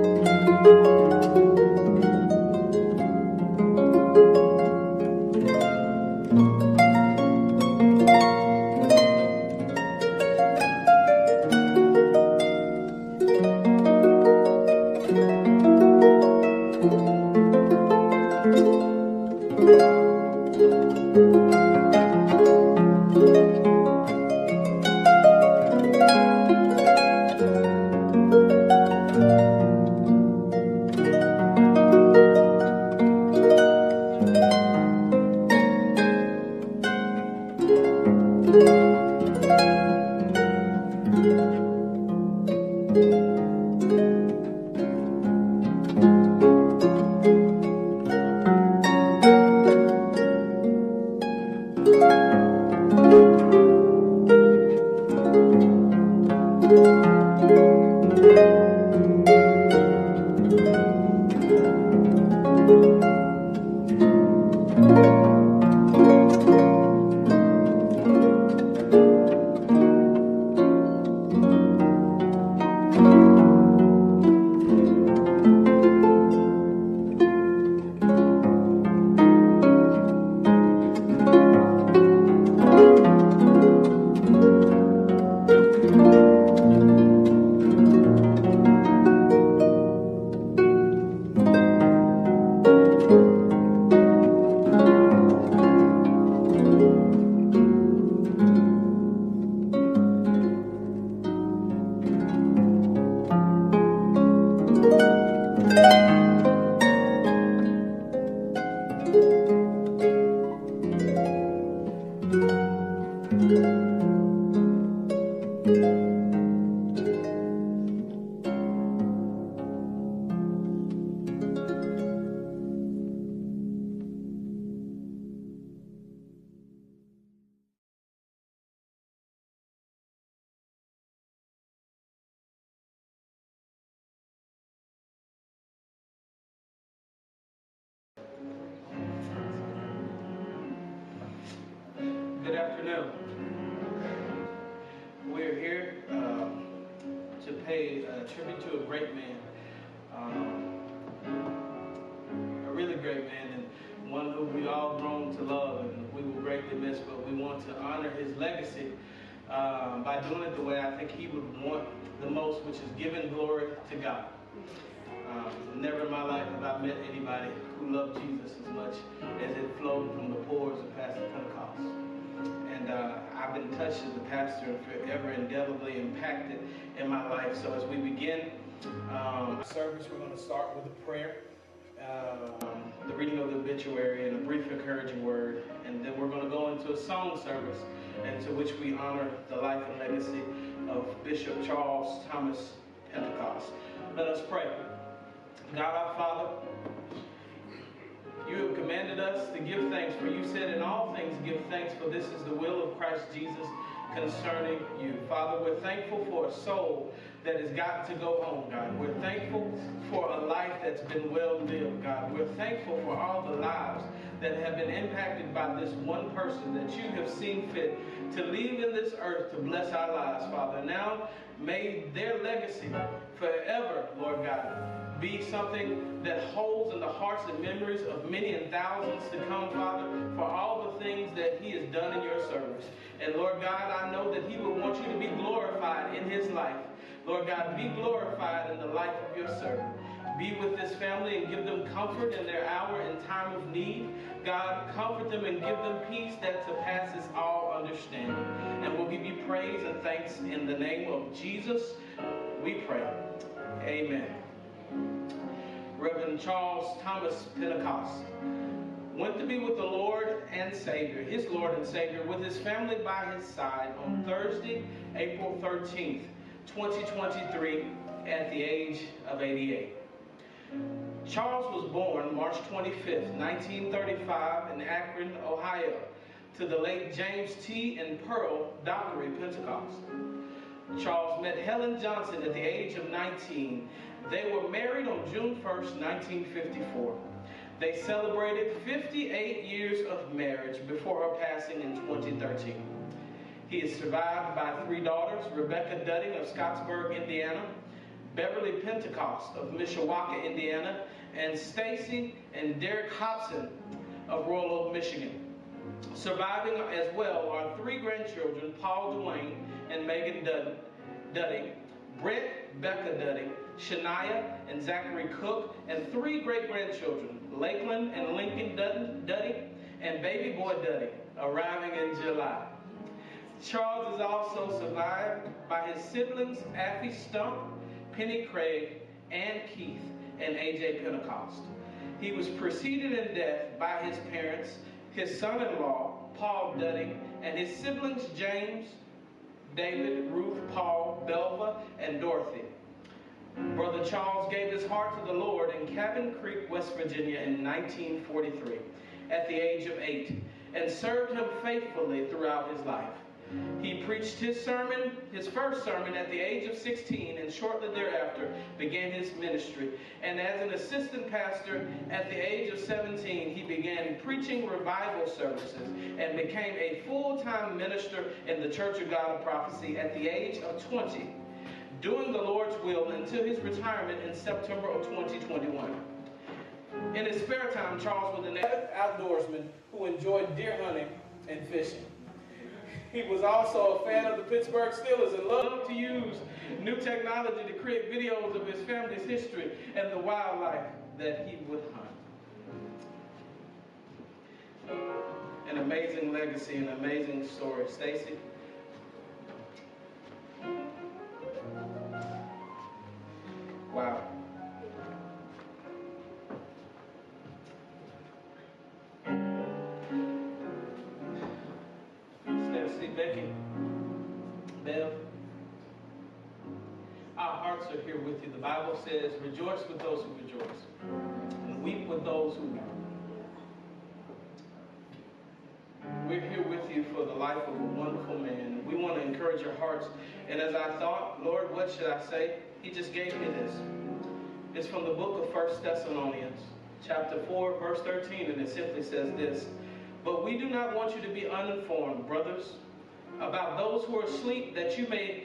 Good afternoon. We're here um, to pay tribute to a great man, um, a really great man, and one who we all grown to love and we will greatly miss. But we want to honor his legacy um, by doing it the way I think he would want the most, which is giving glory to God. Um, never in my life have I met anybody who loved Jesus as much as it flowed from the pores of Pastor Pentecost. And uh, I've been touched as a pastor and forever indelibly impacted in my life. So as we begin um, service, we're going to start with a prayer. um, the reading of the obituary and a brief encouraging word. And then we're going to go into a song service and to which we honor the life and legacy of Bishop Charles Thomas Pentecost. Let us pray. God our Father, you have commanded us to give thanks, for you said in all things give thanks, for this is the will of Christ Jesus concerning you. Father, we're thankful for a soul that has got to go home, God. We're thankful for a life that's been well lived, God. We're thankful for all the lives that have been impacted by this one person that you have seen fit to leave in this earth to bless our lives, Father. Now, may their legacy forever, Lord God, be something that holds in the hearts and memories of many and thousands to come, Father, for all the things that he has done in your service. And Lord God, I know that he will want you to be glorified in his life. Lord God, be glorified in the life of your servant. Be with this family and give them comfort in their hour and time of need. God, comfort them and give them peace that surpasses all understanding. And we'll give you praise and thanks in the name of Jesus. We pray. Amen. Reverend Charles Thomas Pentecost went to be with the Lord and Savior, his Lord and Savior, with his family by his side on Thursday, April 13th, 2023, at the age of 88. Charles was born March 25th, 1935 in Akron, Ohio, to the late James T. and Pearl Dockery Pentecost. Charles met Helen Johnson at the age of 19. They were married on June 1st, 1954. They celebrated 58 years of marriage before her passing in 2013. He is survived by three daughters, Rebecca Dudding of Scottsburg, Indiana, Beverly Pentecost of Mishawaka, Indiana, and Stacy and Derek Hobson of Royal Oak, Michigan. Surviving as well are three grandchildren, Paul Duane and Megan Dudding, Brett, Becca Dudding, Shania and Zachary Cook, and three great-grandchildren, Lakeland and Lincoln Dudding, and baby boy Dudding, arriving in July. Charles is also survived by his siblings, Affie Stump, Penny Craig, Ann Keith, and A.J. Pentecost. He was preceded in death by his parents, his son-in-law, Paul Dudding, and his siblings, James, David, Ruth, Paul, Belva, and Dorothy. Brother Charles gave his heart to the Lord in Cabin Creek, West Virginia in 1943 at the age of eight and served him faithfully throughout his life. He preached his sermon, his first sermon, at the age of 16 and shortly thereafter began his ministry. And as an assistant pastor at the age of 17, he began preaching revival services and became a full-time minister in the Church of God of Prophecy at the age of 20, doing the Lord's will until his retirement in September of 2021. In his spare time, Charles was an outdoorsman who enjoyed deer hunting and fishing. He was also a fan of the Pittsburgh Steelers and loved to use new technology to create videos of his family's history and the wildlife that he would hunt. An amazing legacy, an amazing story. Stacy? Wow. Hearts are here with you. The Bible says, rejoice with those who rejoice, and weep with those who weep. We're here with you for the life of a wonderful man. We want to encourage your hearts. And as I thought, Lord, what should I say? He just gave me this. It's from the book of First Thessalonians, chapter 4, verse 13, and it simply says this. But we do not want you to be uninformed, brothers, about those who are asleep, that you may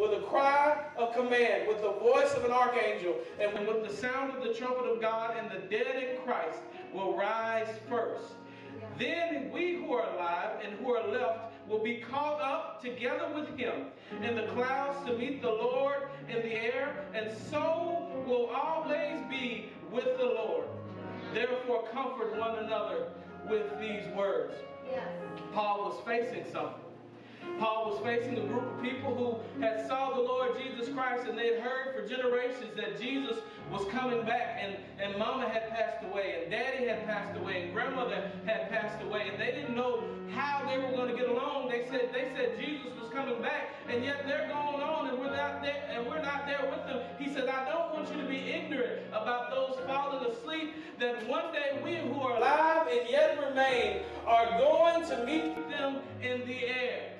with a cry of command, with the voice of an archangel, and with the sound of the trumpet of God, and the dead in Christ will rise first. Then we who are alive and who are left will be caught up together with him in the clouds to meet the Lord in the air, and so will always be with the Lord. Therefore, comfort one another with these words. Yes. Paul was facing something. Paul was facing a group of people who had saw the Lord Jesus Christ and they had heard for generations that Jesus was coming back and, and mama had passed away and daddy had passed away and grandmother had passed away and they didn't know how they were going to get along. They said they said Jesus was coming back and yet they're going on and we're not there and we're not there with them. He said, I don't want you to be ignorant about those falling asleep, that one day we who are alive and yet remain are going to meet them in the air.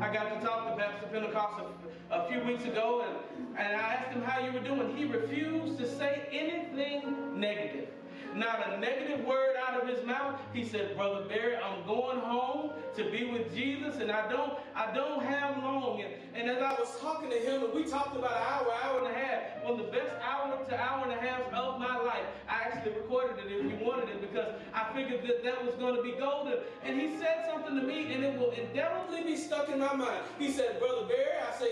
I got to talk to Pastor Pentecost a, a, few weeks ago, and, and I asked him how you were doing. He refused to say anything negative not a negative word out of his mouth. He said, Brother Barry, I'm going home to be with Jesus, and I don't, I don't have long. And, and as I was talking to him, and we talked about an hour, hour and a half, one of the best hour to hour and a half of my life. I actually recorded it if you wanted it because I figured that that was going to be golden. And he said something to me, and it will indelibly be stuck in my mind. He said, Brother Barry, I said,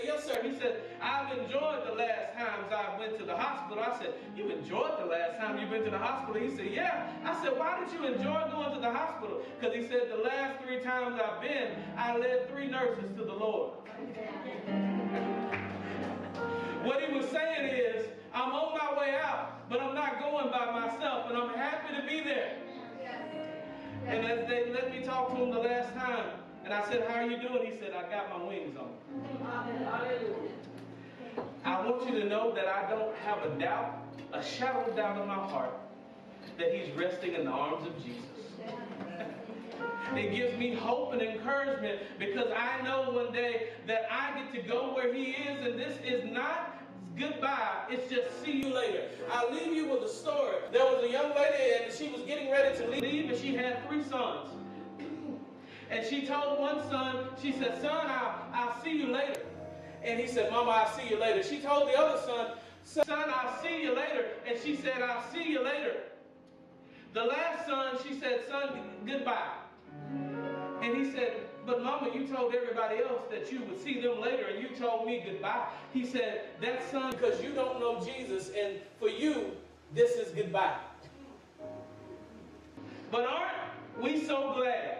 I've enjoyed the last times I went to the hospital. I said, you enjoyed the last time you've been to the hospital? He said, yeah. I said, why did you enjoy going to the hospital? Because he said, the last three times I've been, I led three nurses to the Lord. what he was saying is, I'm on my way out, but I'm not going by myself, and I'm happy to be there. And as they let me talk to him the last time, and I said, How are you doing? He said, I got my wings on. I want you to know that I don't have a doubt, a shadow of doubt in my heart, that he's resting in the arms of Jesus. It gives me hope and encouragement because I know one day that I get to go where he is, and this is not goodbye. It's just see you later. I'll leave you with a story. There was a young lady and she was getting ready to leave and she had three sons. And she told one son, she said, son, I'll, I'll see you later. And he said, mama, I'll see you later. She told the other son, son, I'll see you later. And she said, I'll see you later. The last son, she said, son, goodbye. And he said, but mama, you told everybody else that you would see them later and you told me goodbye. He said, that son, because you don't know Jesus and for you, this is goodbye. But aren't we so glad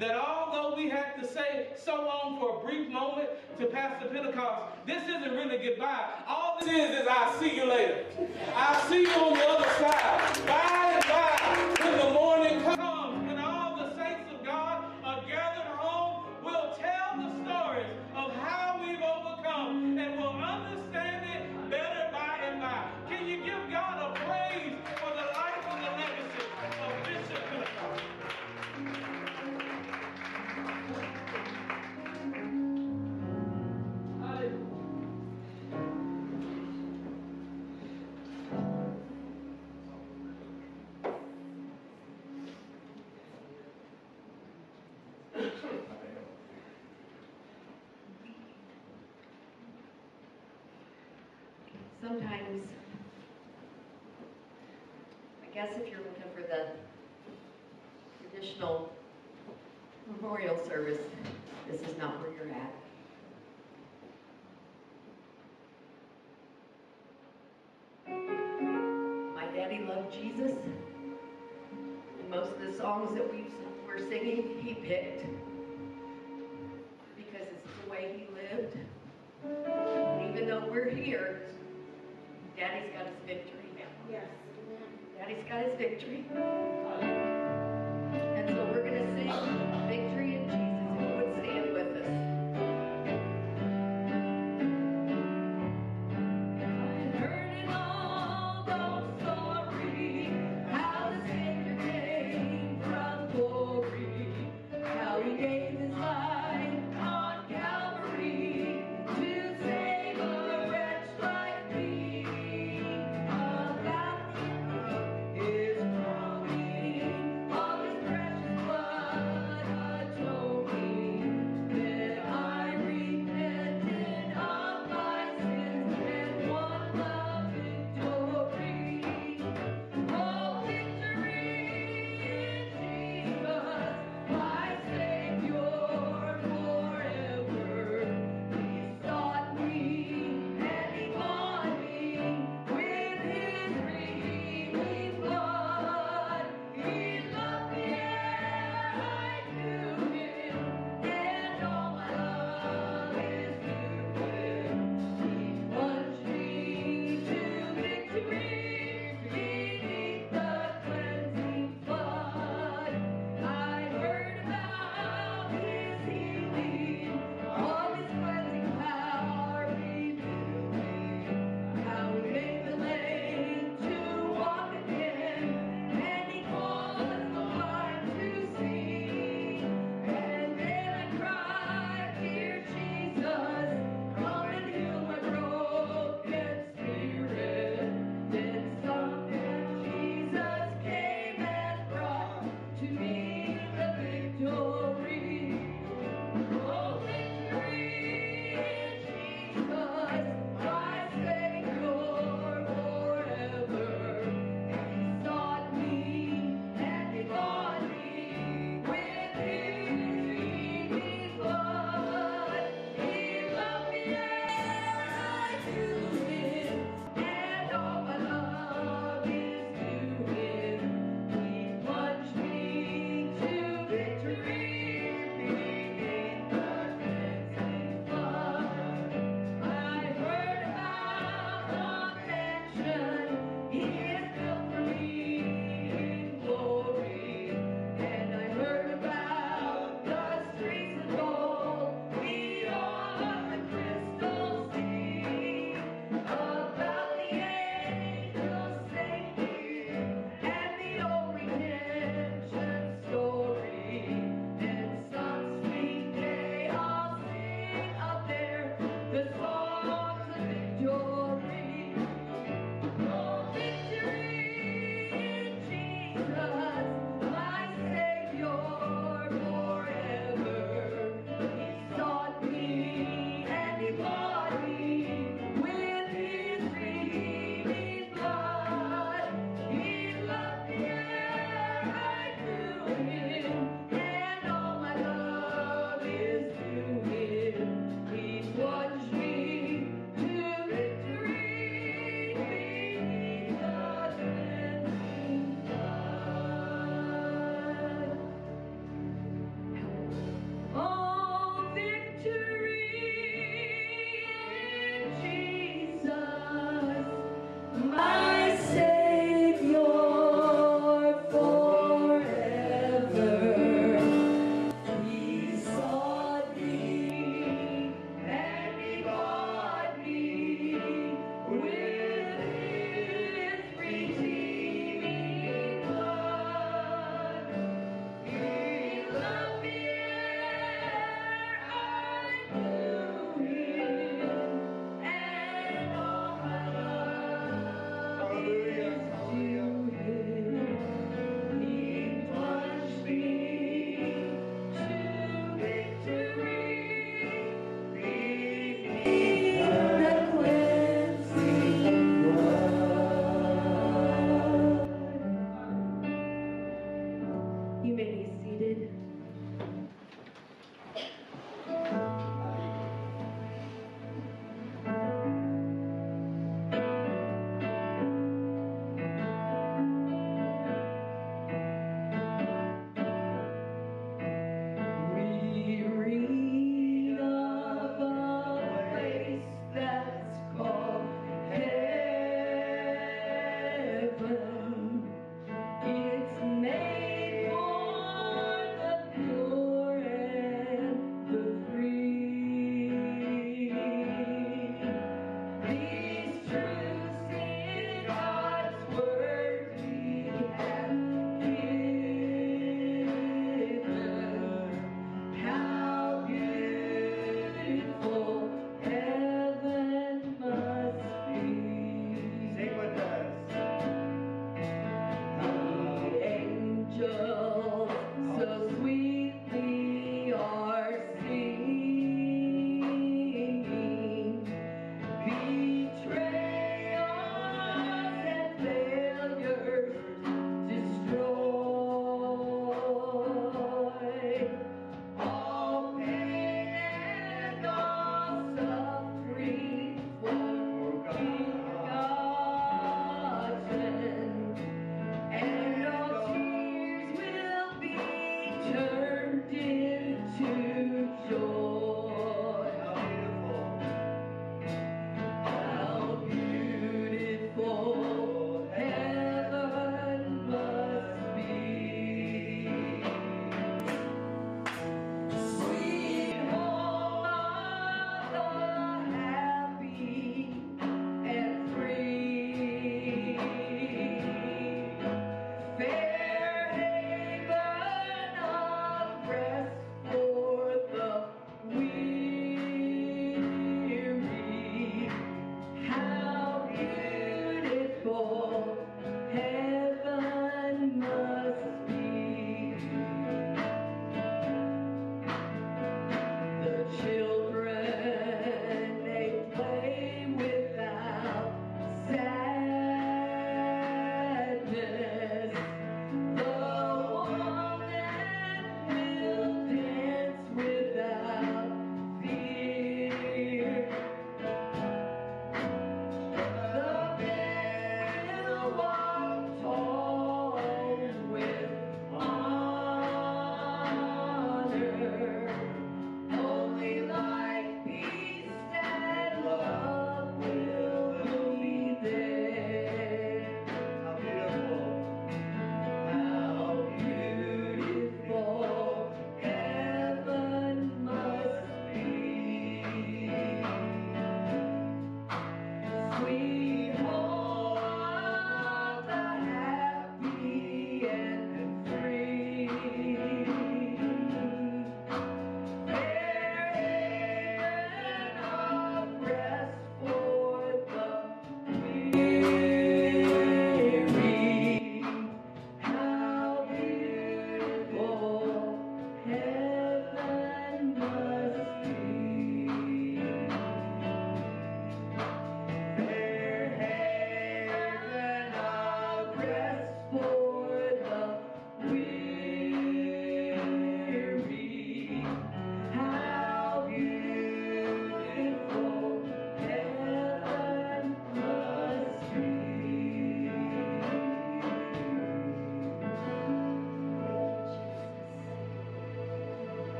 that although we had to say so long for a brief moment to Pastor Pentecost, this isn't really goodbye. All this is is I'll see you later. I'll see you on the other side. Bye and by, when the morning comes. Guess if you're looking for the traditional memorial service, this is not where you're at. My daddy loved Jesus, and most of the songs that we were singing, he picked victory.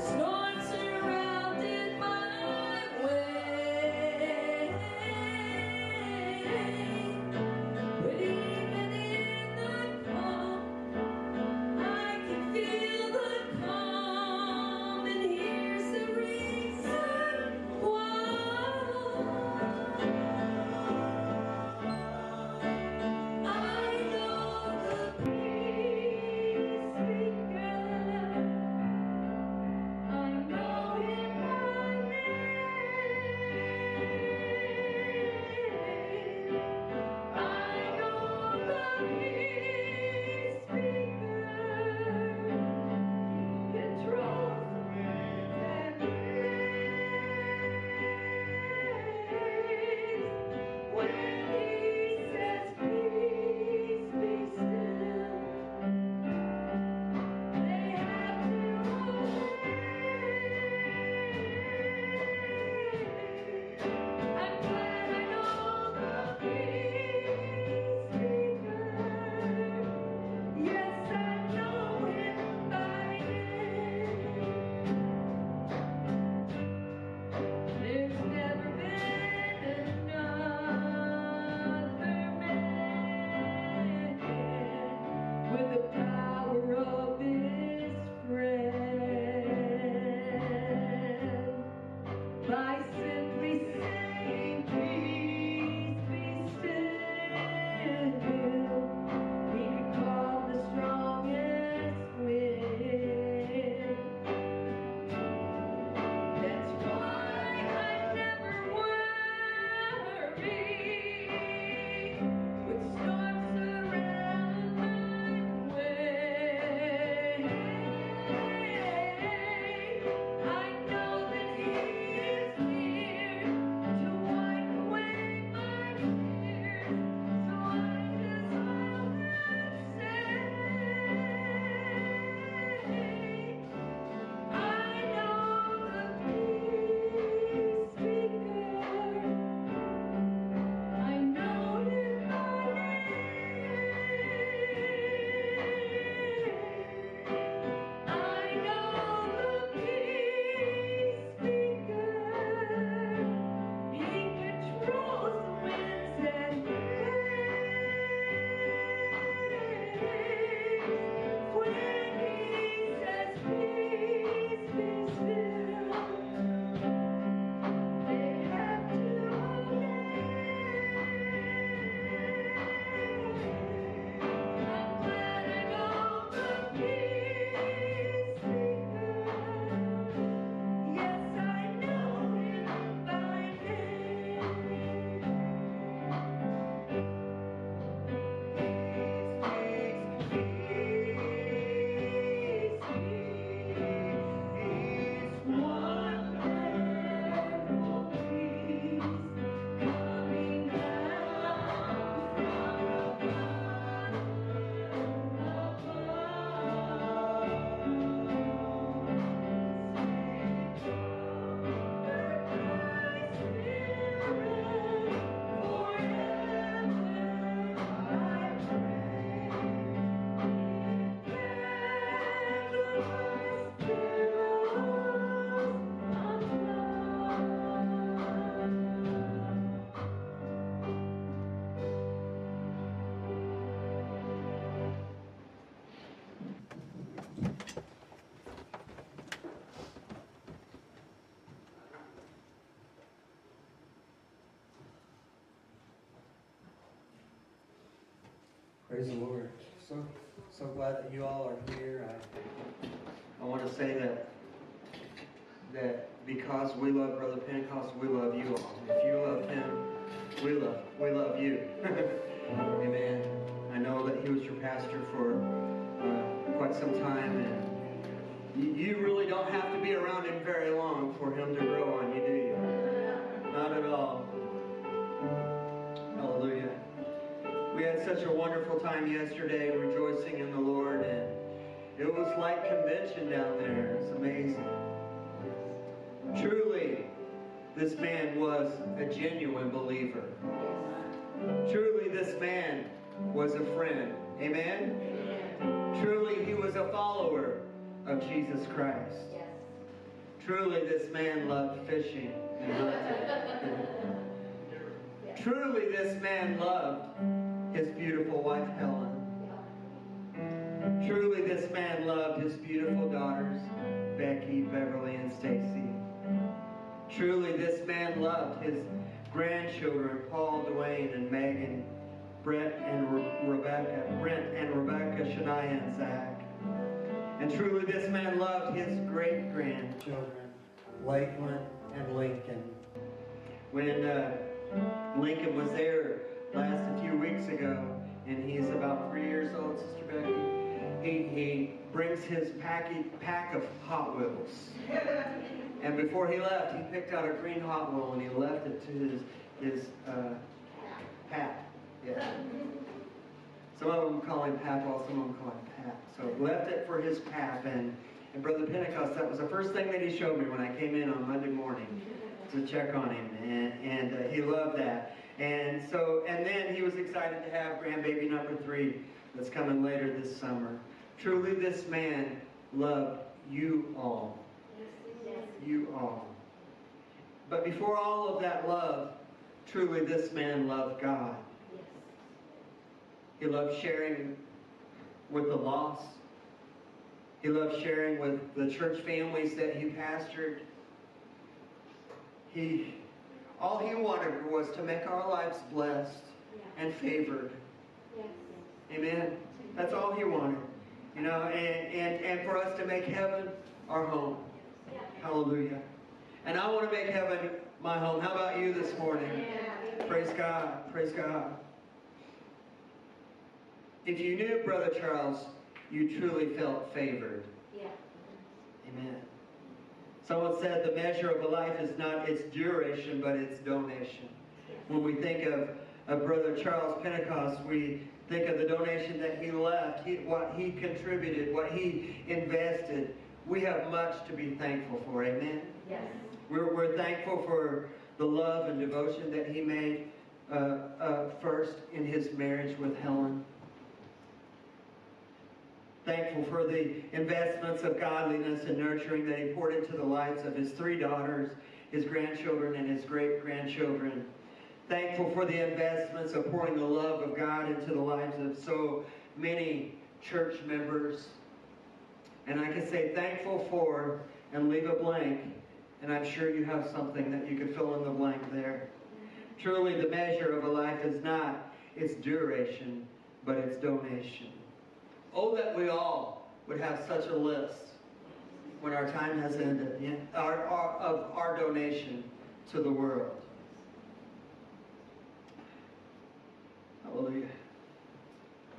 It's not Praise the Lord. So, so glad that you all are here. I, I want to say that that because we love Brother Pentecost, we love you all. If you love him, we love we love you. Amen. I know that he was your pastor for uh, quite some time, and you, you really don't have to be around him very long for him to grow such a wonderful time yesterday rejoicing in the Lord, and it was like convention down there. It's amazing. Truly, this man was a genuine believer. Truly, this man was a friend. Amen? Truly, he was a follower of Jesus Christ. Truly, this man loved fishing. and hunting. Truly, this man loved his beautiful wife, Helen. Truly, this man loved his beautiful daughters, Becky, Beverly, and Stacy. Truly, this man loved his grandchildren, Paul, Dwayne, and Megan, Brett and Re- Rebecca, Brent and Rebecca, Shania, and Zach. And truly, this man loved his great grandchildren, Lakeland and Lincoln. When uh, Lincoln was there last a few weeks ago, and he's about three years old, Sister Becky. He, he brings his packy, pack of Hot Wheels. And before he left, he picked out a green Hot Wheel and he left it to his, his uh, Pat. Yeah. Some of them call him Papa, some of them call him Pat. So left it for his pap. And, and Brother Pentecost, that was the first thing that he showed me when I came in on Monday morning to check on him. And, and uh, he loved that. And so, and then he was excited to have grandbaby number three that's coming later this summer. Truly, this man loved you all. You all. But before all of that love, truly this man loved God. He loved sharing with the lost. He loved sharing with the church families that he pastored. He, all he wanted was to make our lives blessed and favored. Amen. That's all he wanted. You know, and, and, and for us to make heaven our home. Hallelujah. And I want to make heaven my home. How about you this morning? Praise God. Praise God. If you knew Brother Charles, you truly felt favored. Yeah. Amen. Someone said the measure of a life is not its duration, but its donation. When we think of, of Brother Charles Pentecost, we think of the donation that he left, he, what he contributed, what he invested. We have much to be thankful for. Amen. Yes. We're, we're thankful for the love and devotion that he made uh, uh, first in his marriage with Helen. Thankful for the investments of godliness and nurturing that he poured into the lives of his three daughters, his grandchildren, and his great grandchildren. Thankful for the investments of pouring the love of God into the lives of so many church members. And I can say thankful for and leave a blank and I'm sure you have something that you could fill in the blank there. Truly, the measure of a life is not its duration, but its donation. Oh, that we all would have such a list when our time has ended our, our, of our donation to the world. Hallelujah.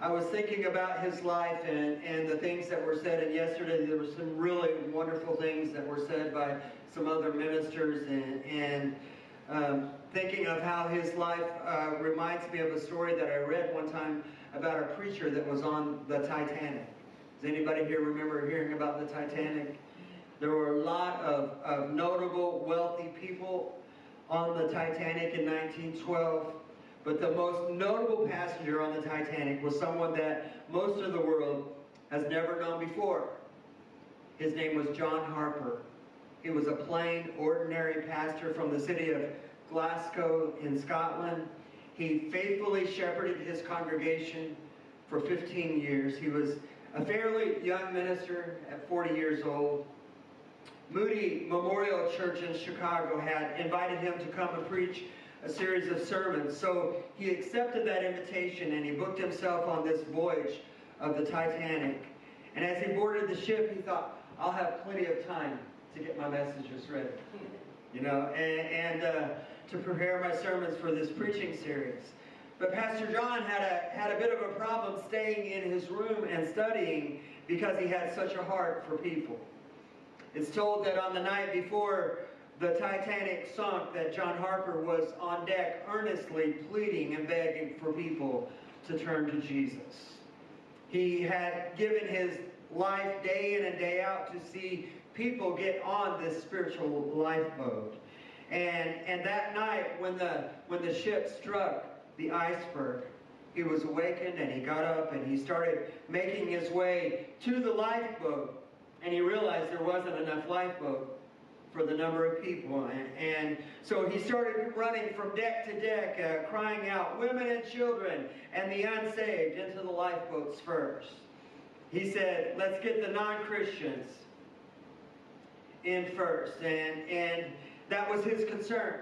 I was thinking about his life and, and the things that were said, and yesterday there were some really wonderful things that were said by some other ministers, and, and um, thinking of how his life uh, reminds me of a story that I read one time about a preacher that was on the Titanic. Does anybody here remember hearing about the Titanic? There were a lot of, of notable, wealthy people on the Titanic in 1912. But the most notable passenger on the Titanic was someone that most of the world has never known before. His name was John Harper. He was a plain, ordinary pastor from the city of Glasgow in Scotland. He faithfully shepherded his congregation for 15 years. He was a fairly young minister at 40 years old. Moody Memorial Church in Chicago had invited him to come and preach a series of sermons. So he accepted that invitation and he booked himself on this voyage of the Titanic. And as he boarded the ship, he thought, I'll have plenty of time to get my messages ready. You know, and, and uh, to prepare my sermons for this preaching series. But Pastor John had a, had a bit of a problem staying in his room and studying because he had such a heart for people. It's told that on the night before the Titanic sunk that John Harper was on deck earnestly pleading and begging for people to turn to Jesus. He had given his life day in and day out to see people get on this spiritual lifeboat. And, and that night, when the, when the ship struck the iceberg, he was awakened and he got up and he started making his way to the lifeboat. And he realized there wasn't enough lifeboat for the number of people. And, and so he started running from deck to deck, uh, crying out, Women and children and the unsaved into the lifeboats first. He said, Let's get the non Christians in first. And, and that was his concern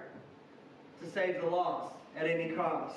to save the lost at any cost.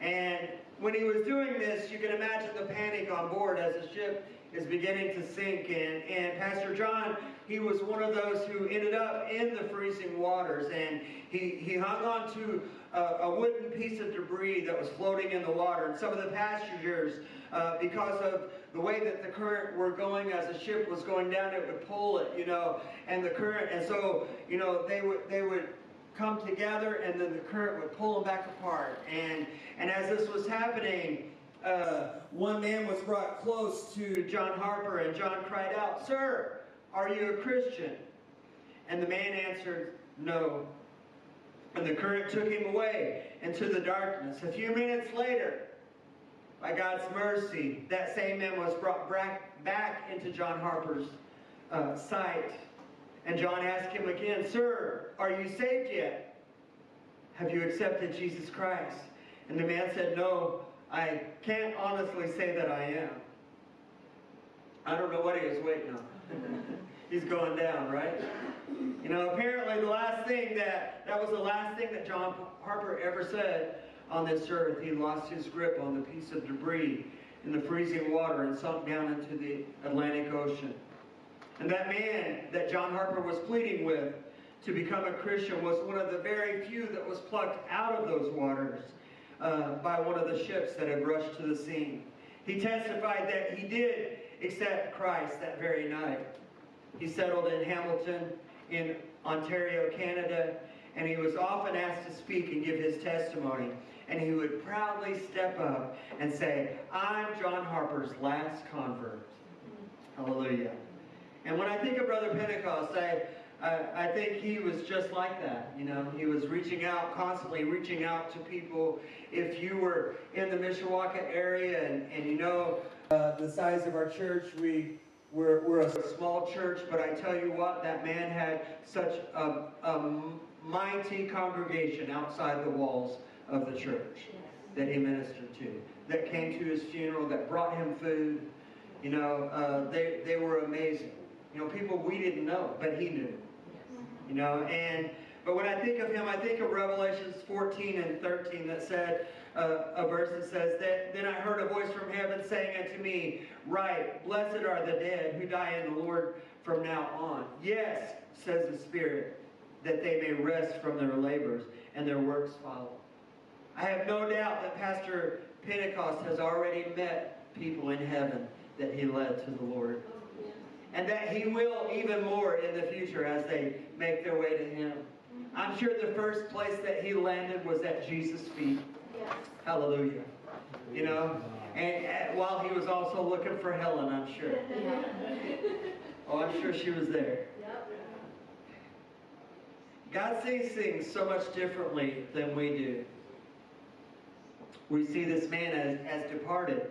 And when he was doing this, you can imagine the panic on board as the ship is beginning to sink. And, and Pastor John, he was one of those who ended up in the freezing waters. And he, he hung on to a, a wooden piece of debris that was floating in the water. And some of the passengers, uh, because of the way that the current were going as the ship was going down, it would pull it, you know, and the current. And so, you know, they would, they would come together and then the current would pull them back apart. And, and as this was happening, uh, one man was brought close to John Harper and John cried out, Sir, are you a Christian? And the man answered, No. And the current took him away into the darkness. A few minutes later, by God's mercy, that same man was brought back, into John Harper's uh, sight. And John asked him again, Sir, are you saved yet? Have you accepted Jesus Christ? And the man said, No, I can't honestly say that I am. I don't know what he was waiting on. He's going down, right? You know, apparently the last thing that, that was the last thing that John Harper ever said on this earth. He lost his grip on the piece of debris in the freezing water and sunk down into the Atlantic Ocean. And that man that John Harper was pleading with to become a Christian was one of the very few that was plucked out of those waters uh, by one of the ships that had rushed to the scene. He testified that he did accept Christ that very night. He settled in Hamilton, in Ontario, Canada, and he was often asked to speak and give his testimony. And he would proudly step up and say, I'm John Harper's last convert. Hallelujah. And when I think of Brother Pentecost, I, I, I, think he was just like that. You know, he was reaching out, constantly reaching out to people. If you were in the Mishawaka area and, and you know uh, the size of our church, we, we're, we're a small church, but I tell you what, that man had such a, a mighty congregation outside the walls of the church that he ministered to, that came to his funeral, that brought him food. You know, uh, they, they were amazing. You know, people we didn't know, but he knew. You know, and but when I think of him, I think of Revelations 14 and 13 that said, uh, a verse that says, that, Then I heard a voice from heaven saying unto me, Write, blessed are the dead who die in the Lord from now on. Yes, says the Spirit, that they may rest from their labors and their works follow. I have no doubt that Pastor Pentecost has already met people in heaven that he led to the Lord and that he will even more in the future as they make their way to him. I'm sure the first place that he landed was at Jesus' feet. Hallelujah. You know, and, and while he was also looking for Helen, I'm sure. Oh, I'm sure she was there. God sees things so much differently than we do. We see this man as, as departed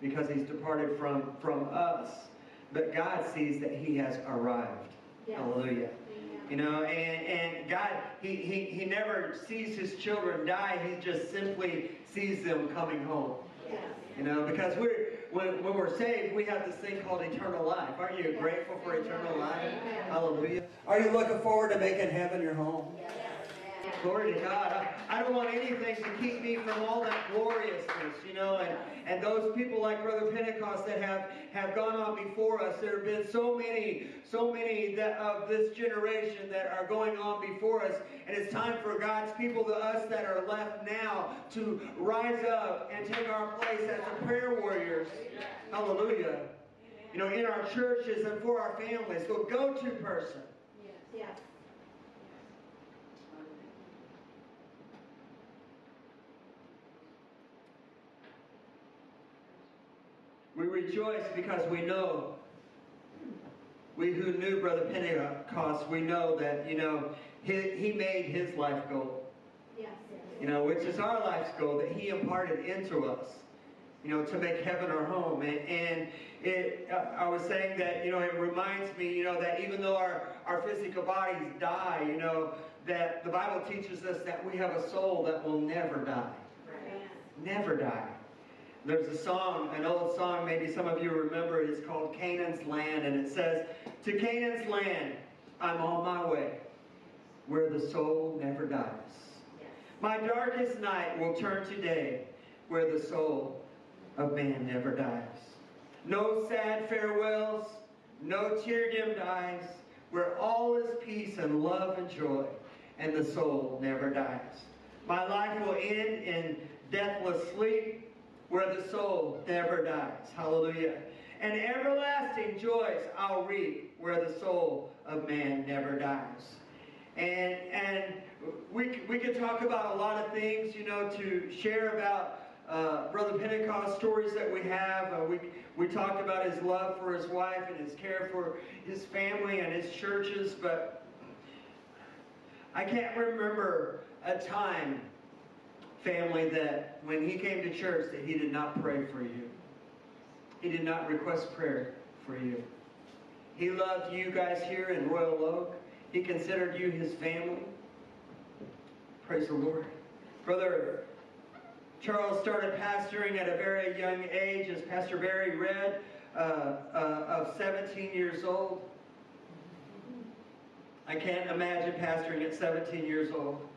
because he's departed from, from us. But God sees that he has arrived. Yes. Hallelujah. You know, and, and God, he, he, he never sees his children die. He just simply sees them coming home. Yes. You know, because we're when, when we're saved, we have this thing called eternal life. Aren't you grateful for eternal life? Hallelujah. Are you looking forward to making heaven your home? Glory to God. I, don't want anything to keep me from all that gloriousness, you know, and, and those people like Brother Pentecost that have, have gone on before us. There have been so many, so many that, of this generation that are going on before us. And it's time for God's people, to us that are left now, to rise up and take our place as the prayer warriors. Hallelujah. You know, in our churches and for our families. The go-to person. Yes. yes. We rejoice because we know, we who knew Brother Pentecost, we know that, you know, he, he made his life goal. Yes. You know, which is our life's goal that he imparted into us. You know, to make heaven our home. And, and it, uh, I was saying that, you know, it reminds me, you know, that even though our, our physical bodies die, you know, that the Bible teaches us that we have a soul that will never die. Never die. There's a song, an old song, maybe some of you remember it. It's called Canaan's Land, and it says, To Canaan's land, I'm on my way, where the soul never dies. My darkest night will turn to day, where the soul of man never dies. No sad farewells, no tear dimmed eyes, where all is peace and love and joy, and the soul never dies. My life will end in deathless sleep, where the soul never dies. Hallelujah. And everlasting joys I'll reap, where the soul of man never dies. And and we we could talk about a lot of things, you know, to share about uh, Brother Pentecost stories that we have. Uh, we we talked about his love for his wife and his care for his family and his churches, but I can't remember a time family that when he came to church that he did not pray for you. He did not request prayer for you. He loved you guys here in Royal Oak. He considered you his family. Praise the Lord. Brother Charles started pastoring at a very young age, as Pastor Barry read, uh, uh, of 17 years old. I can't imagine pastoring at 17 years old.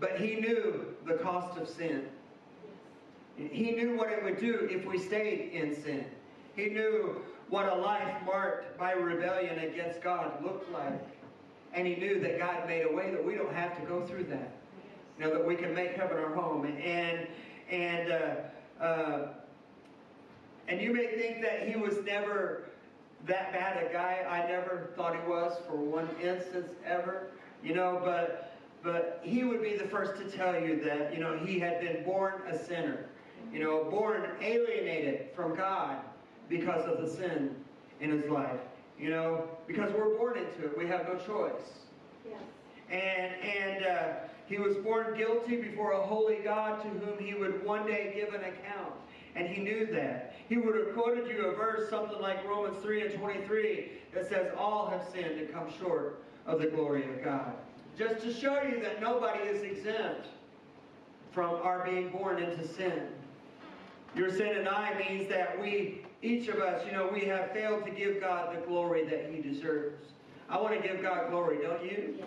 But he knew the cost of sin. He knew what it would do if we stayed in sin. He knew what a life marked by rebellion against God looked like. And he knew that God made a way that we don't have to go through that. You know, that we can make heaven our home. And, and, uh, uh, and you may think that he was never that bad a guy. I never thought he was for one instance ever. You know, but but he would be the first to tell you that, you know, he had been born a sinner. You know, born alienated from God because of the sin in his life. You know, because we're born into it. We have no choice. Yes. And, and uh, he was born guilty before a holy God to whom he would one day give an account. And he knew that. He would have quoted you a verse, something like Romans 3 and 23, that says, All have sinned and come short of the glory of God. Just to show you that nobody is exempt from our being born into sin. Your sin and I means that we, each of us, you know, we have failed to give God the glory that he deserves. I want to give God glory, don't you?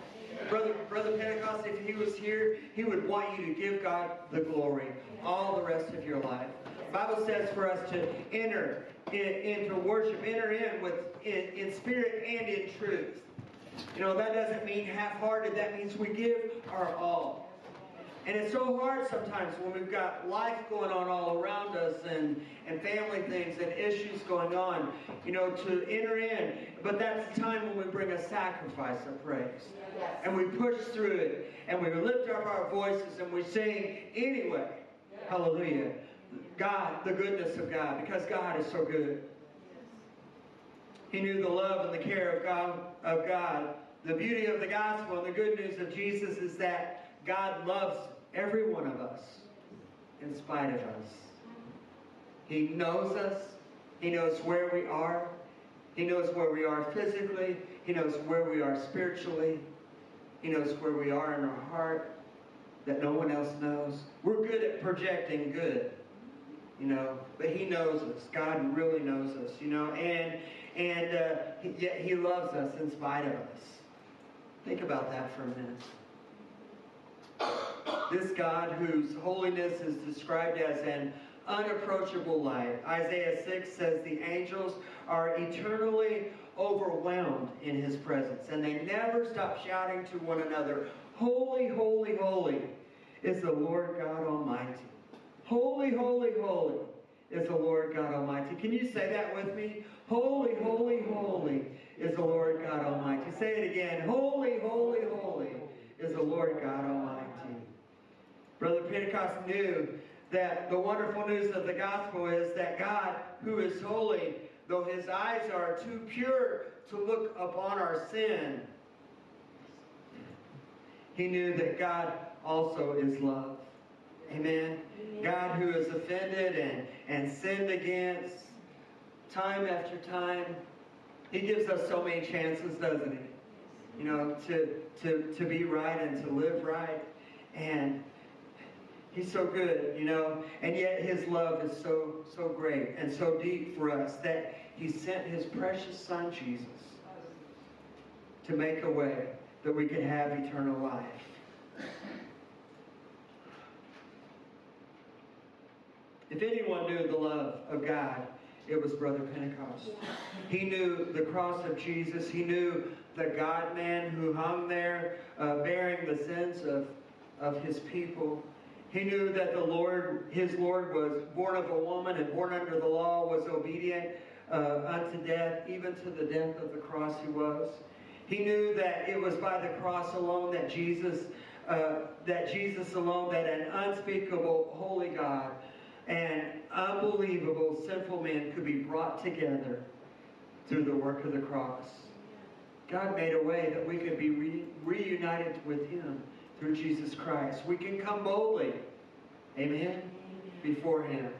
Brother, Brother Pentecost, if he was here, he would want you to give God the glory all the rest of your life. The Bible says for us to enter in, into worship, enter in with in, in spirit and in truth. You know, that doesn't mean half-hearted. That means we give our all. And it's so hard sometimes when we've got life going on all around us and, and family things and issues going on, you know, to enter in. But that's the time when we bring a sacrifice of praise. Yes. And we push through it. And we lift up our voices and we sing anyway. Hallelujah. God, the goodness of God, because God is so good. He knew the love and the care of God, of God. The beauty of the gospel and the good news of Jesus is that God loves every one of us in spite of us. He knows us. He knows where we are. He knows where we are physically. He knows where we are spiritually. He knows where we are in our heart that no one else knows. We're good at projecting good, you know, but He knows us. God really knows us, you know, and and uh, yet He loves us in spite of us. Think about that for a minute. This God whose holiness is described as an unapproachable light. Isaiah 6 says the angels are eternally overwhelmed in his presence, and they never stop shouting to one another, Holy, holy, holy is the Lord God Almighty. Holy, holy, holy is the Lord God Almighty. Can you say that with me? Holy, holy, holy is the Lord God Almighty. Say it again. Holy, holy, holy is the Lord God Almighty. Brother Pentecost knew that the wonderful news of the gospel is that God, who is holy, though his eyes are too pure to look upon our sin, he knew that God also is love. Amen. God who is offended and, and sinned against time after time. He gives us so many chances, doesn't he? You know, to, to, to be right and to live right. And he's so good, you know. And yet his love is so, so great and so deep for us that he sent his precious son, Jesus, to make a way that we could have eternal life. If anyone knew the love of God, it was Brother Pentecost. He knew the cross of Jesus. He knew the God man who hung there uh, bearing the sins of, of his people. He knew that the Lord, his Lord was born of a woman and born under the law, was obedient uh, unto death, even to the death of the cross he was. He knew that it was by the cross alone that Jesus, uh, that Jesus alone, that an unspeakable holy God and unbelievable sinful men could be brought together through the work of the cross. God made a way that we could be re- reunited with Him through Jesus Christ. We can come boldly, amen, before Him.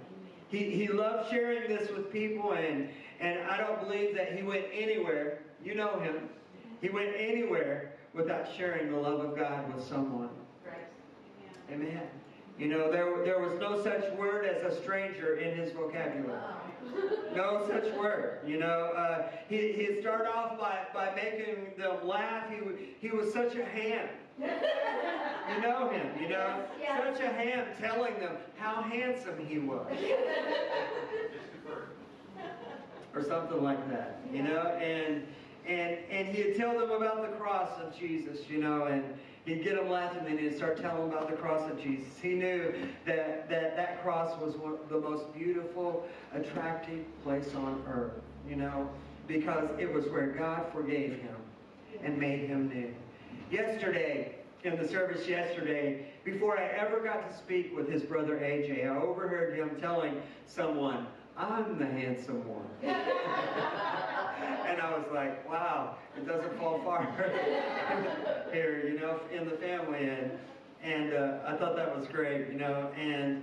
He, he loved sharing this with people, and, and I don't believe that He went anywhere. You know Him. He went anywhere without sharing the love of God with someone. Right. Amen. You know, there, there was no such word as a stranger in his vocabulary. No such word. You know, uh, he, he started off by, by making them laugh. He, he was such a ham. You know him, you know? Yes. Such a ham telling them how handsome he was. or something like that, you know? And and and he'd tell them about the cross of Jesus, you know, and he'd get them laughing, and he'd start telling them about the cross of Jesus. He knew that that, that cross was one, the most beautiful, attractive place on earth, you know, because it was where God forgave him and made him new. Yesterday, in the service yesterday, before I ever got to speak with his brother AJ, I overheard him telling someone, I'm the handsome one. and I was like, wow, it doesn't fall far here, you know, in the family. And, and uh, I thought that was great, you know, and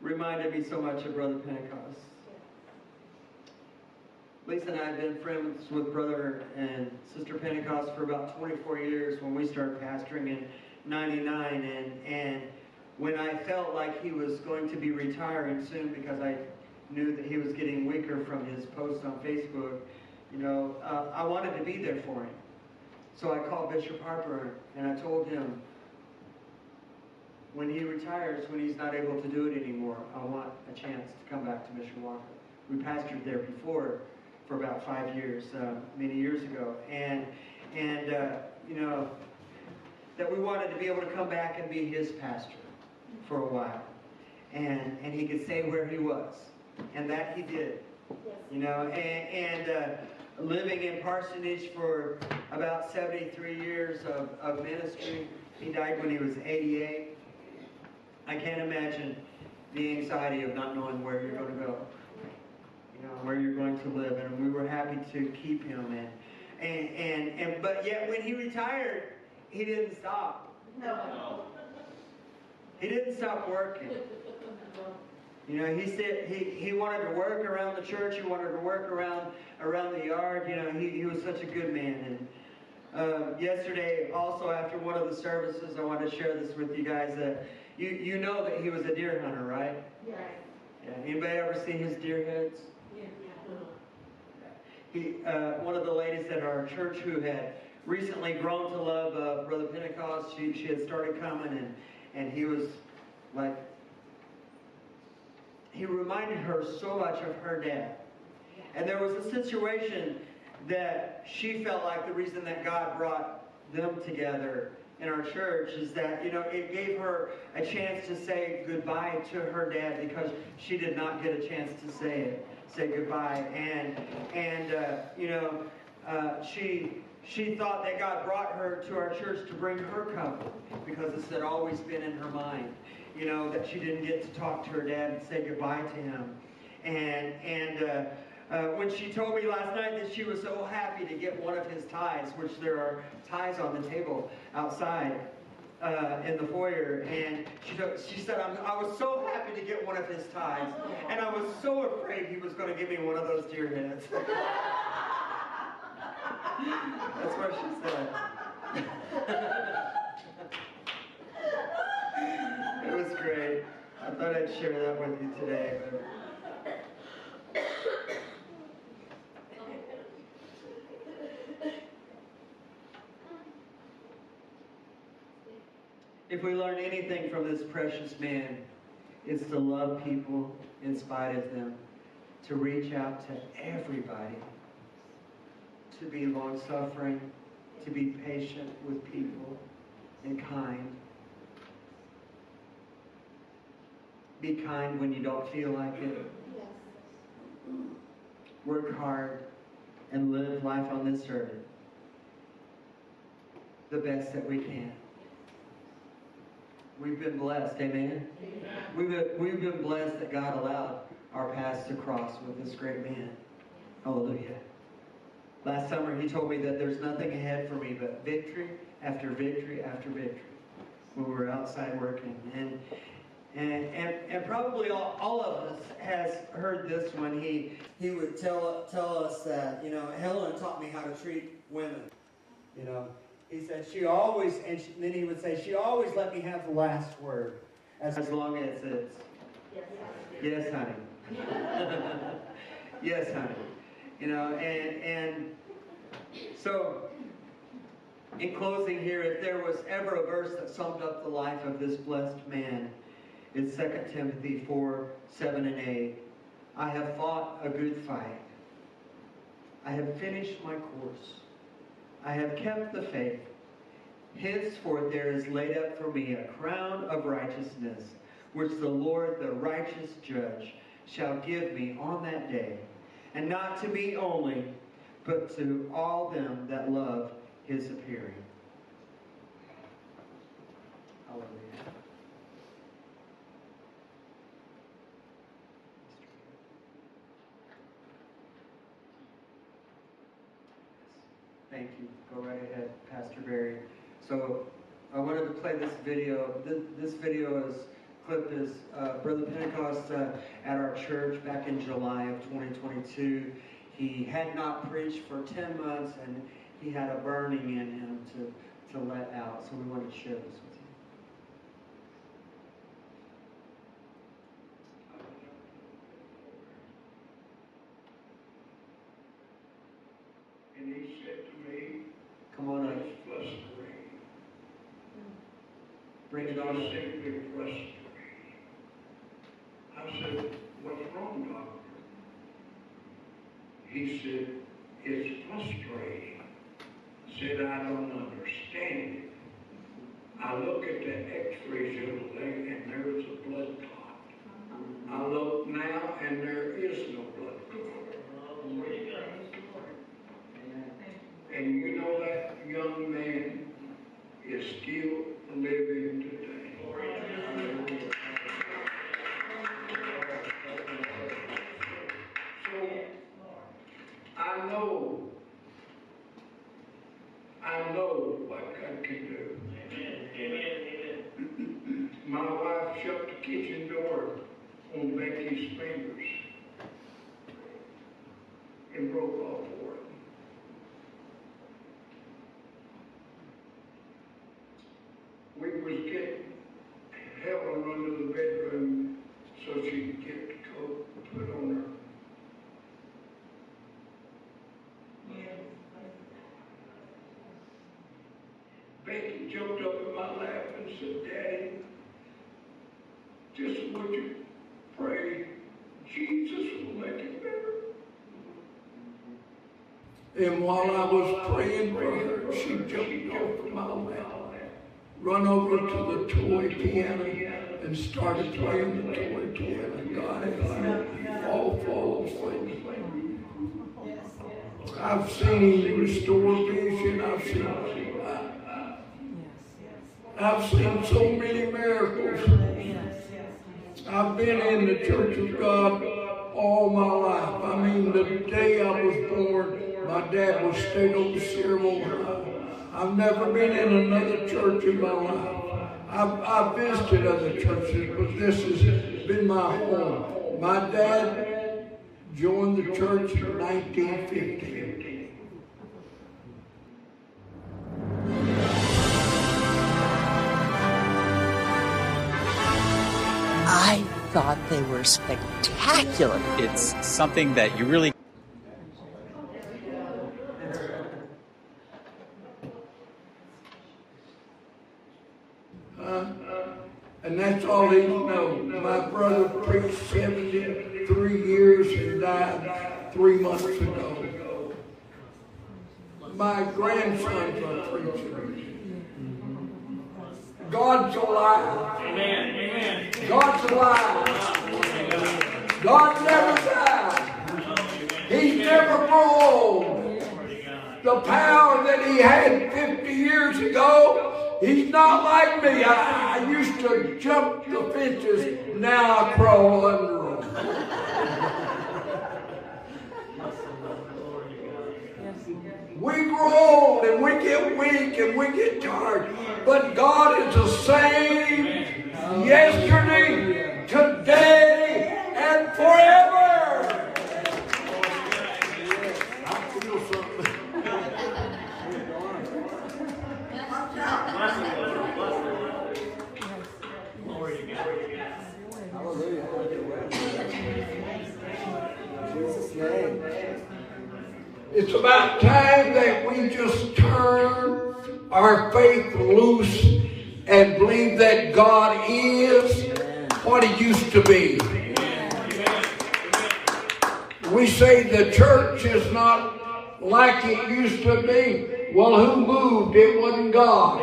reminded me so much of Brother Pentecost. Lisa and I have been friends with Brother and Sister Pentecost for about 24 years when we started pastoring in 99. And, and when I felt like he was going to be retiring soon because I knew that he was getting weaker from his posts on Facebook, you know, uh, I wanted to be there for him. So I called Bishop Harper and I told him, when he retires, when he's not able to do it anymore, I want a chance to come back to Mishawaka. We pastored there before for about five years, uh, many years ago, and and uh, you know that we wanted to be able to come back and be his pastor for a while, and and he could say where he was, and that he did, you know, and and. Uh, living in parsonage for about 73 years of, of ministry. He died when he was 88. I can't imagine the anxiety of not knowing where you're going to go, you know, where you're going to live. And we were happy to keep him. And, and, and, and but yet when he retired, he didn't stop. No. He didn't stop working. You know, he said he, he wanted to work around the church. He wanted to work around around the yard. You know, he, he was such a good man. And uh, yesterday, also after one of the services, I want to share this with you guys. That you you know that he was a deer hunter, right? Right. Yeah. Anybody ever seen his deer heads? Yeah, yeah. He uh, one of the ladies at our church who had recently grown to love uh, Brother Pentecost. She she had started coming, and and he was like he reminded her so much of her dad. And there was a situation that she felt like the reason that God brought them together in our church is that, you know, it gave her a chance to say goodbye to her dad because she did not get a chance to say it, say goodbye. And, and uh, you know, uh, she, she thought that God brought her to our church to bring her comfort because this had always been in her mind. You know, that she didn't get to talk to her dad and say goodbye to him. And, and, uh, uh, when she told me last night that she was so happy to get one of his ties, which there are ties on the table outside uh, in the foyer, and she, she said, i was so happy to get one of his ties, and I was so afraid he was going to give me one of those deer heads. That's what she said. it was great. I thought I'd share that with you today. If we learn anything from this precious man, it's to love people in spite of them, to reach out to everybody, to be long suffering, to be patient with people and kind. Be kind when you don't feel like it. Work hard and live life on this earth the best that we can. We've been blessed, amen? amen. We've, been, we've been blessed that God allowed our paths to cross with this great man. Hallelujah. Last summer, he told me that there's nothing ahead for me but victory after victory after victory when we were outside working. And and, and, and probably all, all of us has heard this one. He, he would tell, tell us that, you know, Helen taught me how to treat women. You know, he said, she always, and, she, and then he would say, she always let me have the last word, as, as long as it's, yes, yes honey. yes, honey. You know, and, and so, in closing here, if there was ever a verse that summed up the life of this blessed man, it's 2 Timothy 4, 7 and 8. I have fought a good fight. I have finished my course. I have kept the faith. Henceforth there is laid up for me a crown of righteousness, which the Lord, the righteous judge, shall give me on that day, and not to me only, but to all them that love his appearing. Hallelujah. Thank you. Go right ahead, Pastor Barry. So I wanted to play this video. This, video is clip is uh, Brother Pentecost uh, at our church back in July of 2022. He had not preached for 10 months and he had a burning in him to, to let out. So we wanted to share this with you. And he said to me, Come on up. Plus three. Bring it on. Simply frustrating. I said, what's wrong, doctor? He said, it's frustrating. I said, I don't understand it. I look at the x-rays the other day and there's a blood clot. I look now and there is no blood clot. And you know that young man is still living today. So I know, I know what God can do. My wife shut the kitchen door on Becky's fingers and broke off for it. we was getting Helen under the bedroom so she could get the coat put on her. Becky jumped up in my lap and said, Daddy, would you pray Jesus will make it better? And while I was praying for her, she jumped off of my lap run over to the toy piano and started playing the toy piano. God, all. I've seen him restore vision. I've seen, I've seen so many miracles. I've been in the Church of God all my life. I mean, the day I was born, my dad was state overseer I've never been in another church in my life. I've, I've visited other churches, but this has been my home. My dad joined the church in 1950. Thought they were spectacular. It's something that you really Uh, and that's all he knows. My brother preached 73 years and died three months ago. My grandson's a preacher. God's alive. Amen. Amen. God's alive. God never died. He's never grown. The power that he had 50 years ago, he's not like me. I, I used to jump the fences, now I crawl under them. We grow old and we get weak and we get tired. But God is the same yesterday, today, and forever. I feel something. Jesus' name. It's about time our faith loose and believe that God is what He used to be. We say the church is not like it used to be. Well, who moved? It wasn't God.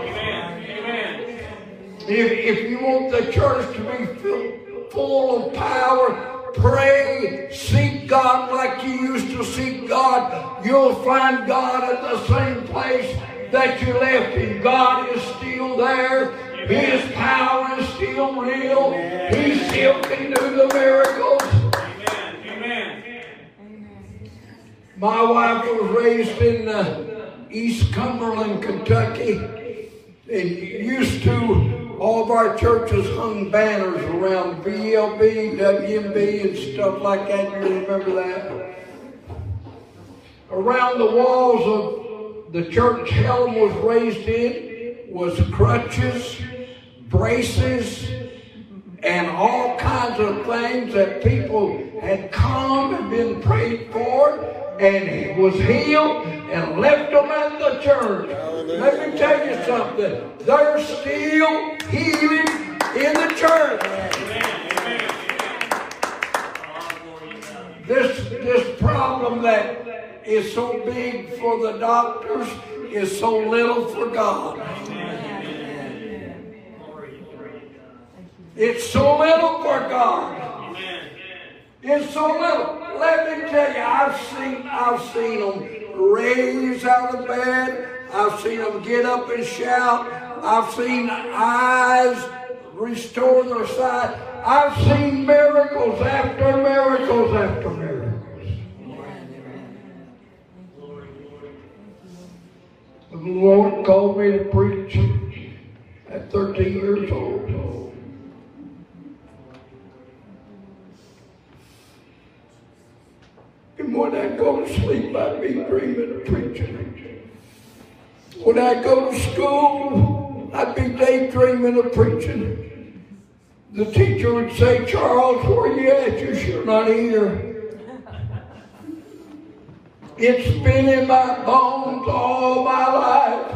If, if you want the church to be full, full of power, pray, seek God like you used to seek God. You'll find God at the same place that you left him. God is still there. His power is still real. He still can do the miracles. Amen. My wife was raised in uh, East Cumberland, Kentucky, and used to all of our churches hung banners around VLB, WMB, and stuff like that. You remember that? Around the walls of the church Helen was raised in was crutches, braces, and all kinds of things that people had come and been prayed for and was healed and left them at the church. Let me tell you something. There's still healing in the church. This, this problem that is so big for the doctors is so little for God. It's so little for God. It's so little. Let me tell you, I've seen, I've seen them raise out of bed. I've seen them get up and shout. I've seen eyes restore their sight. I've seen miracles after miracles after miracles. The Lord called me to preach at 13 years old. And when I go to sleep, I'd be dreaming of preaching. When I go to school, I'd be daydreaming of preaching. The teacher would say, Charles, where you at? You're sure not here. It's been in my bones all my life.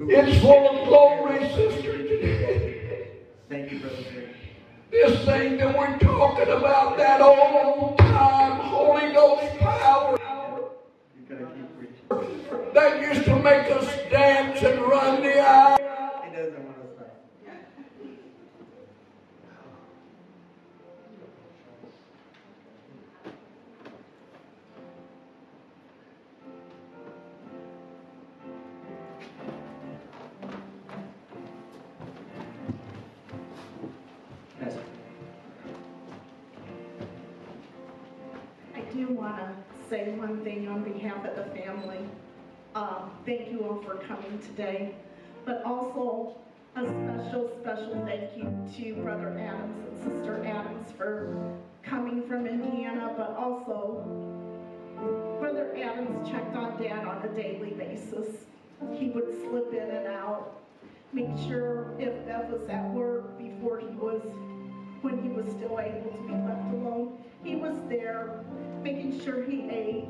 It's full of glory, sister. Today. Thank you, Brother This thing that we're talking about, that old time Holy Ghost power You gotta keep preaching. that used to make us dance and run the aisle. For coming today, but also a special, special thank you to Brother Adams and Sister Adams for coming from Indiana, but also Brother Adams checked on Dad on a daily basis. He would slip in and out, make sure if Bev was at work before he was, when he was still able to be left alone. He was there, making sure he ate,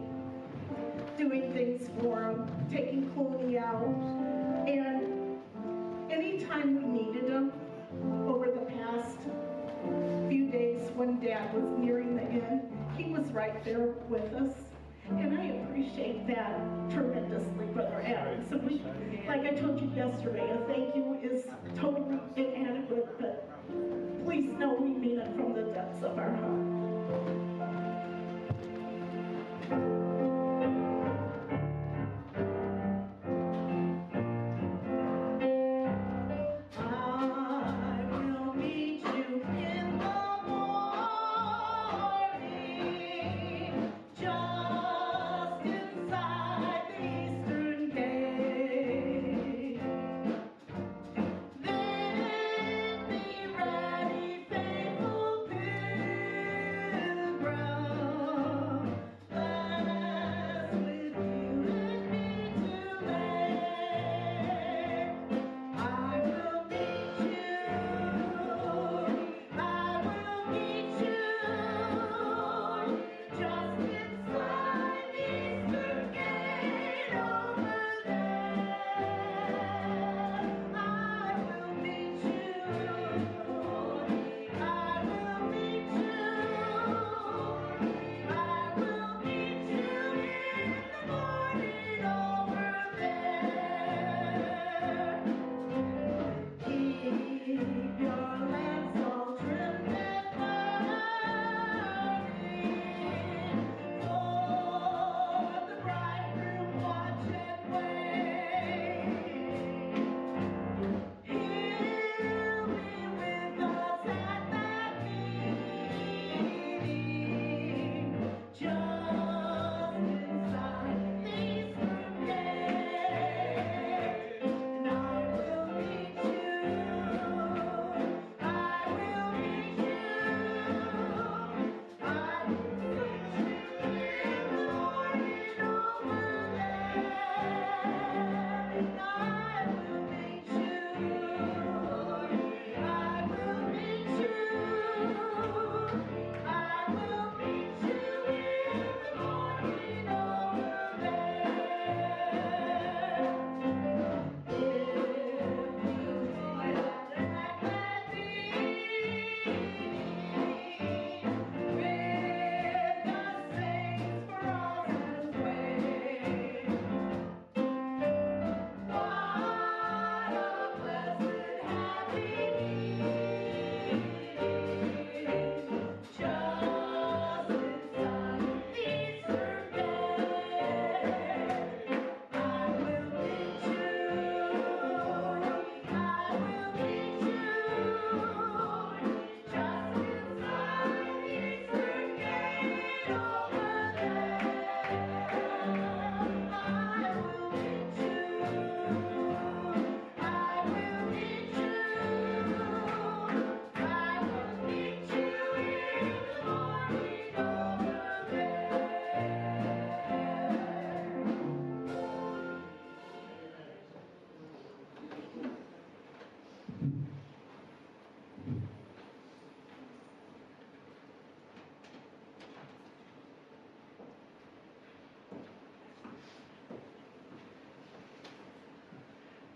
doing things for him, taking Chloe out. And anytime we needed him, over the past few days when Dad was nearing the end, he was right there with us. And I appreciate that tremendously, Brother Adams. So we, like I told you yesterday, a thank you is totally inadequate, but please know we mean it from the depths of our heart.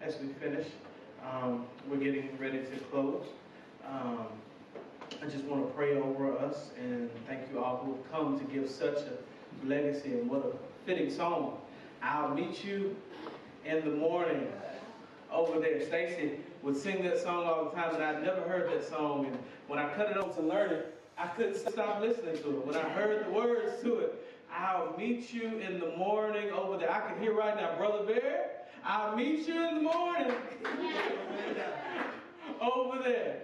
As we finish, um, we're getting ready to close. Um, I just want to pray over us and thank you all who have come to give such a legacy and what a fitting song. I'll meet you in the morning over there. Stacy would sing that song all the time, and I'd never heard that song. And when I cut it on to learn it, I couldn't stop listening to it. When I heard the words to it, I'll meet you in the morning over there. I can hear right now, Brother Bear, I'll meet you in the morning over there.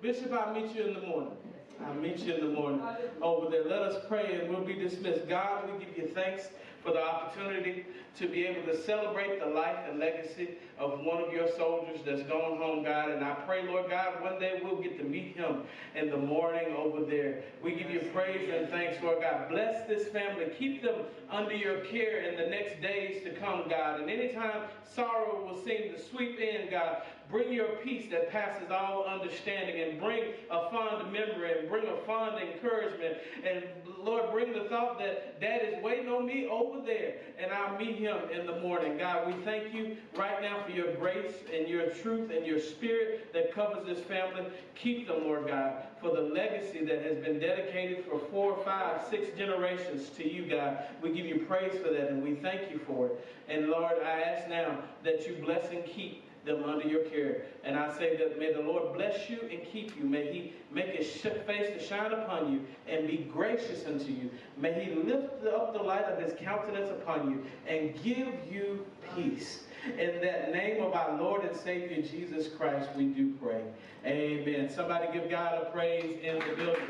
Bishop, I'll meet you in the morning. I'll meet you in the morning over there. Let us pray and we'll be dismissed. God, we give you thanks for the opportunity to be able to celebrate the life and legacy of one of your soldiers that's gone home, God. And I pray, Lord God, one day we'll get to meet him in the morning over there. We give you praise and thanks, Lord God. Bless this family. Keep them under your care in the next days to come, God. And anytime sorrow will seem to sweep in, God, bring your peace that passes all understanding and bring a fond memory and bring a fond encouragement. And Lord, bring the thought that Dad is waiting on me over there and I'll meet him in the morning. God, we thank you right now for your grace and your truth and your spirit that covers this family. Keep them, Lord God, for the legacy that has been dedicated for four, five, six generations to you, God. We give you praise for that and we thank you for it. And Lord, I ask now that you bless and keep them under your care. And I say that may the Lord bless you and keep you. May he make his face to shine upon you and be gracious unto you. May he lift up the light of his countenance upon you and give you peace. In that name of our Lord and Savior Jesus Christ, we do pray. Amen. Somebody give God a praise in the building.